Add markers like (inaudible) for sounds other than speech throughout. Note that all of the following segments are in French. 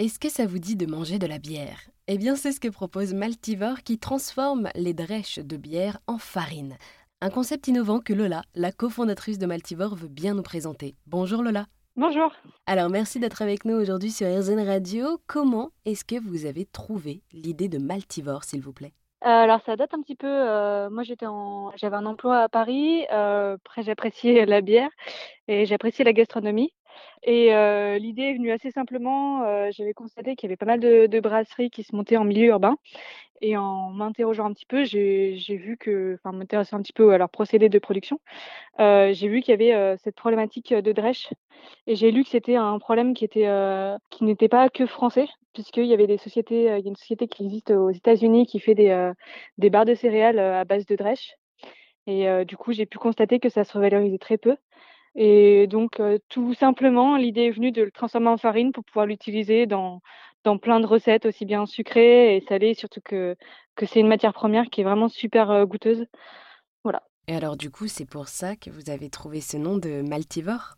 Est-ce que ça vous dit de manger de la bière? Eh bien, c'est ce que propose Maltivore qui transforme les drèches de bière en farine. Un concept innovant que Lola, la cofondatrice de Maltivore, veut bien nous présenter. Bonjour Lola. Bonjour. Alors, merci d'être avec nous aujourd'hui sur RZN Radio. Comment est-ce que vous avez trouvé l'idée de Maltivore, s'il vous plaît? Euh, alors ça date un petit peu. euh, moi j'étais en, j'avais un emploi à Paris. euh, après j'appréciais la bière et j'appréciais la gastronomie. Et l'idée est venue assez simplement. j'avais constaté qu'il y avait pas mal de, brasseries qui se montaient en milieu urbain. Et en m'interrogeant un petit peu, j'ai vu que, enfin m'intéressant un petit peu à leur procédé de production, j'ai vu qu'il y avait cette problématique de drèche. Et j'ai lu que c'était un problème qui était qui n'était pas que français, puisqu'il y avait des sociétés, il y a une société qui existe aux États-Unis qui fait des, des barres de céréales à base de drèche. Et du coup, j'ai pu constater que ça se revalorisait très peu. Et donc, euh, tout simplement, l'idée est venue de le transformer en farine pour pouvoir l'utiliser dans, dans plein de recettes, aussi bien sucrées et salées, surtout que, que c'est une matière première qui est vraiment super euh, goûteuse. Voilà. Et alors, du coup, c'est pour ça que vous avez trouvé ce nom de Maltivore?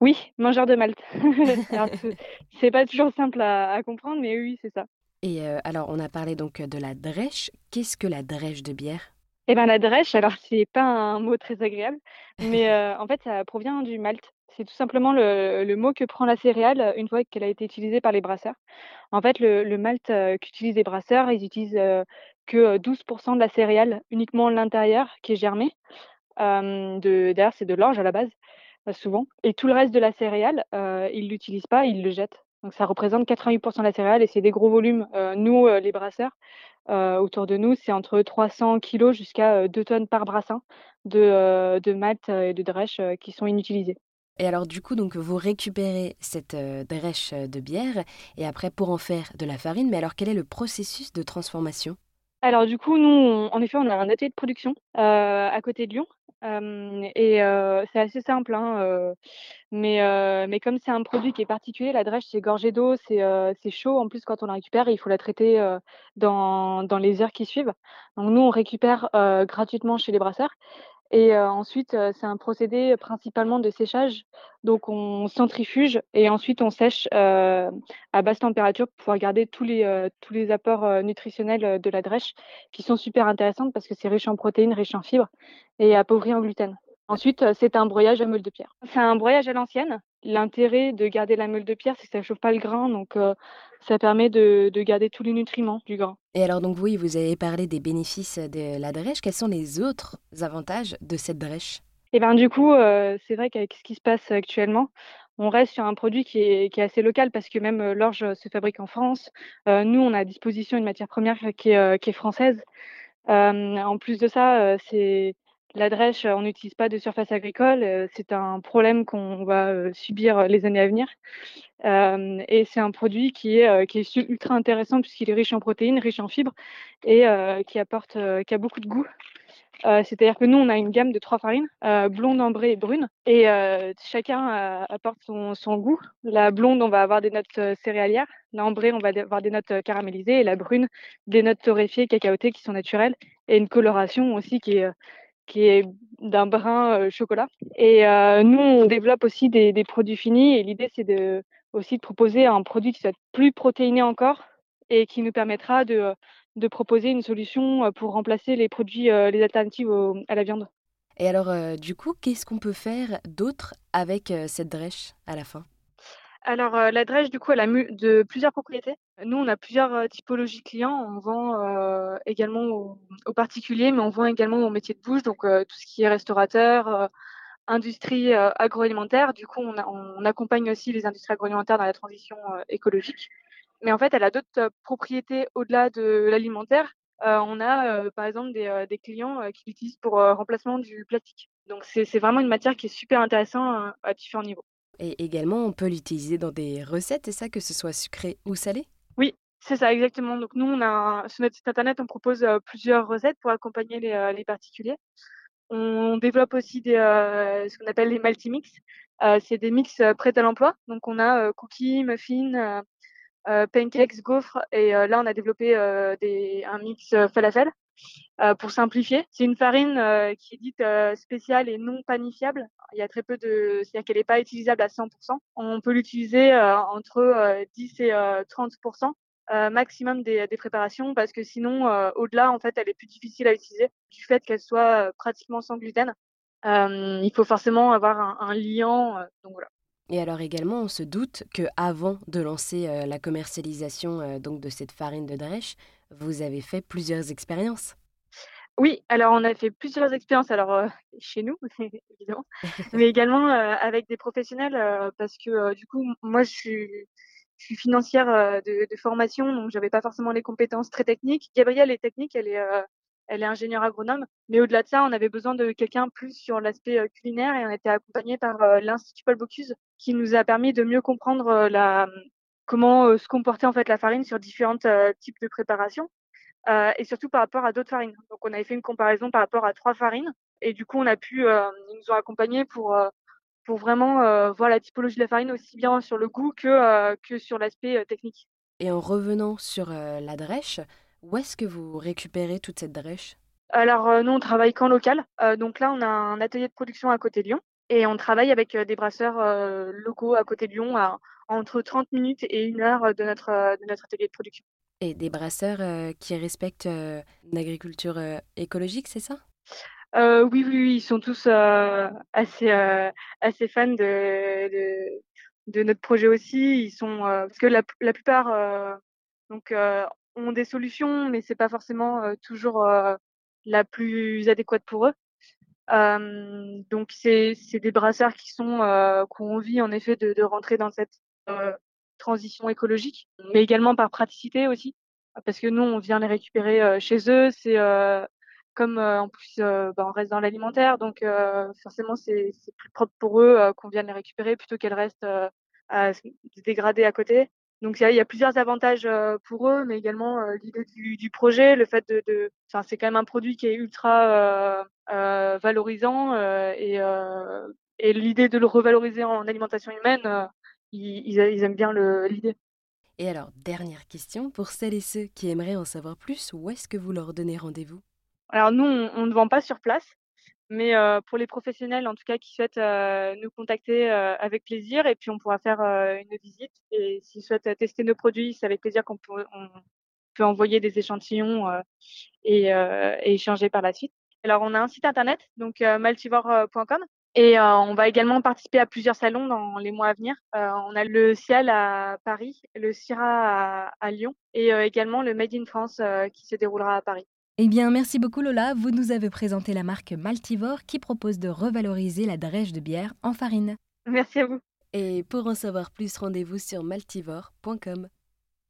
Oui, mangeur de malt. (laughs) Alors, c'est- c'est pas toujours simple à, à comprendre, mais oui, c'est ça. Et euh, alors, on a parlé donc de la drèche. Qu'est-ce que la drèche de bière? Eh ben la drèche, alors (laughs) c'est pas un mot très agréable, mais euh, en fait ça provient du malt. C'est tout simplement le, mot que prend la céréale euh, une fois qu'elle a été utilisée par les brasseurs. En fait, le, le malt euh, qu'utilisent les brasseurs, ils utilisent euh, que euh, 12% de la céréale, uniquement l'intérieur qui est germé. D'ailleurs, c'est de l'orge à la base, souvent. Et tout le reste de la céréale, ils l'utilisent pas, ils le jettent. Donc ça représente 88% de la céréale et c'est des gros volumes. Euh, nous, euh, les brasseurs, euh, autour de nous, c'est entre 300 kilos jusqu'à euh, 2 tonnes par brassin de, de malt et de drèche qui sont inutilisés. Et alors, du coup, donc, vous récupérez cette drèche de bière et après pour en faire de la farine. Mais alors, quel est le processus de transformation? Alors du coup, nous, en effet, on a un atelier de production à côté de Lyon. Et c'est assez simple, hein, mais, mais comme c'est un produit qui est particulier, la drèche, c'est gorgé d'eau, c'est chaud. En plus, quand on la récupère, il faut la traiter dans, dans les heures qui suivent. Donc nous, on récupère gratuitement chez les brasseurs. Et ensuite, c'est un procédé principalement de séchage. Donc, on centrifuge et ensuite on sèche à basse température pour pouvoir garder tous les, apports nutritionnels de la drèche qui sont super intéressantes parce que c'est riche en protéines, riche en fibres et appauvri en gluten. Ensuite, c'est un broyage à meule de pierre. C'est un broyage à l'ancienne. L'intérêt de garder la meule de pierre, c'est que ça ne chauffe pas le grain, donc euh, ça permet de, de garder tous les nutriments du grain. Et alors, donc, oui, vous avez parlé des bénéfices de la drèche. Quels sont les autres avantages de cette drèche? Et ben du coup, euh, c'est vrai qu'avec ce qui se passe actuellement, on reste sur un produit qui est, qui est assez local parce que même euh, l'orge se fabrique en France. Euh, nous, on a à disposition une matière première qui est, qui est française. En plus de ça, c'est la drèche, on n'utilise pas de surface agricole. euh, c'est un problème qu'on va euh, subir les années à venir. Euh, et c'est un produit qui est, euh, ultra intéressant puisqu'il est riche en protéines, riche en fibres et euh, qui apporte, euh, qui a beaucoup de goût. Euh, C'est-à-dire que nous, on a une gamme de trois farines, euh, blonde, ambrée et brune, et euh, chacun euh, apporte son, goût. La blonde, on va avoir des notes euh, céréalières, la ambrée, on va avoir des notes euh, caramélisées, et la brune, des notes torréfiées, cacaotées qui sont naturelles, et une coloration aussi qui est, euh, qui est d'un brun euh, chocolat. Et euh, nous, on développe aussi des, produits finis, et l'idée, c'est de, aussi de proposer un produit qui soit plus protéiné encore, et qui nous permettra de de proposer une solution euh, pour remplacer les produits, les alternatives à la viande. Et alors, du coup, qu'est-ce qu'on peut faire d'autre avec cette drèche à la fin? Alors, euh, la drèche, du coup, elle a de plusieurs propriétés. Nous, on a plusieurs euh, typologies clients. On vend euh, également aux, particuliers, mais on vend également aux métiers de bouche, donc tout ce qui est restaurateur, industrie agroalimentaire. Du coup, on, accompagne aussi les industries agroalimentaires dans la transition écologique. Mais en fait, elle a d'autres propriétés au-delà de l'alimentaire. On a, par exemple, des, clients qui l'utilisent pour remplacement du plastique. Donc, c'est vraiment une matière qui est super intéressante à différents niveaux. Et également, on peut l'utiliser dans des recettes, c'est ça, que ce soit sucré ou salé? Oui, c'est ça, exactement. Donc, nous, sur notre site internet, on propose euh, plusieurs recettes pour accompagner les, euh, particuliers. On développe aussi euh, ce qu'on appelle les multimix. C'est des mix prêts à l'emploi. Donc, on a cookies, muffins, pancakes, gaufres. Et là, on a développé un mix falafel. Pour simplifier. C'est une farine qui est dite spéciale et non panifiable. Il y a très peu de, c'est-à-dire qu'elle n'est pas utilisable à 100%. On peut l'utiliser entre 10 et 30%. maximum des, des, préparations parce que sinon au-delà en fait elle est plus difficile à utiliser du fait qu'elle soit pratiquement sans gluten il faut forcément avoir un, un liant donc voilà et alors également, on se doute que avant de lancer euh, la commercialisation euh, donc de cette farine de drèche, vous avez fait plusieurs expériences. Oui, alors on a fait plusieurs expériences, alors euh, chez nous (laughs) évidemment, mais également avec des professionnels parce que du coup moi je suis, financière de, formation donc j'avais pas forcément les compétences très techniques. Gabrielle est technique, elle est ingénieure agronome. Mais au-delà de ça, on avait besoin de quelqu'un plus sur l'aspect culinaire et on était accompagné par l'Institut Paul Bocuse qui nous a permis de mieux comprendre euh, la, comment se comportait en fait la farine sur différents types de préparations et surtout par rapport à d'autres farines. Donc on avait fait une comparaison par rapport à trois farines et du coup on a pu, ils nous ont accompagnés pour pour vraiment voir la typologie de la farine aussi bien sur le goût que que sur l'aspect technique. Et en revenant sur la drèche, où est-ce que vous récupérez toute cette drèche? Alors, euh, nous, on travaille qu'en local. Euh, donc là, on a un atelier de production à côté de Lyon. Et on travaille avec euh, des brasseurs locaux à côté de Lyon, à entre 30 minutes et une heure de notre, de notre atelier de production. Et des brasseurs qui respectent une agriculture écologique, c'est ça? Oui, oui, oui, ils sont tous assez, assez fans de, de, de, notre projet aussi. Ils sont parce que la, la plupart donc ont des solutions, mais c'est pas forcément toujours la plus adéquate pour eux. Donc c'est des brasseurs qui sont qui ont envie en effet de, de rentrer dans cette transition écologique, mais également par praticité aussi, parce que nous on vient les récupérer chez eux. C'est comme en plus bah, on reste dans l'alimentaire, donc forcément c'est plus propre pour eux qu'on vienne les récupérer plutôt qu'elles restent à se à côté. Donc il y, a plusieurs avantages euh, pour eux, mais également euh, l'idée du, du, projet, le fait de, c'est quand même un produit qui est ultra euh valorisant et, et l'idée de le revaloriser en alimentation humaine, ils, ils, aiment bien l'idée. Et alors dernière question pour celles et ceux qui aimeraient en savoir plus, où est-ce que vous leur donnez rendez-vous? Alors nous on, on ne vend pas sur place, mais pour les professionnels, en tout cas, qui souhaitent nous contacter avec plaisir, et puis on pourra faire une visite. Et s'ils souhaitent tester nos produits, c'est avec plaisir qu'on peut, on peut envoyer des échantillons et, et, échanger par la suite. Alors, on a un site internet, donc maltivore.com. Et on va également participer à plusieurs salons dans les mois à venir. on a le Ciel à Paris, le CIRA à, à Lyon et également le Made in France qui se déroulera à Paris. Eh bien, merci beaucoup Lola. Vous nous avez présenté la marque Maltivore qui propose de revaloriser la drèche de bière en farine. Merci à vous. Et pour en savoir plus, rendez-vous sur maltivore.com.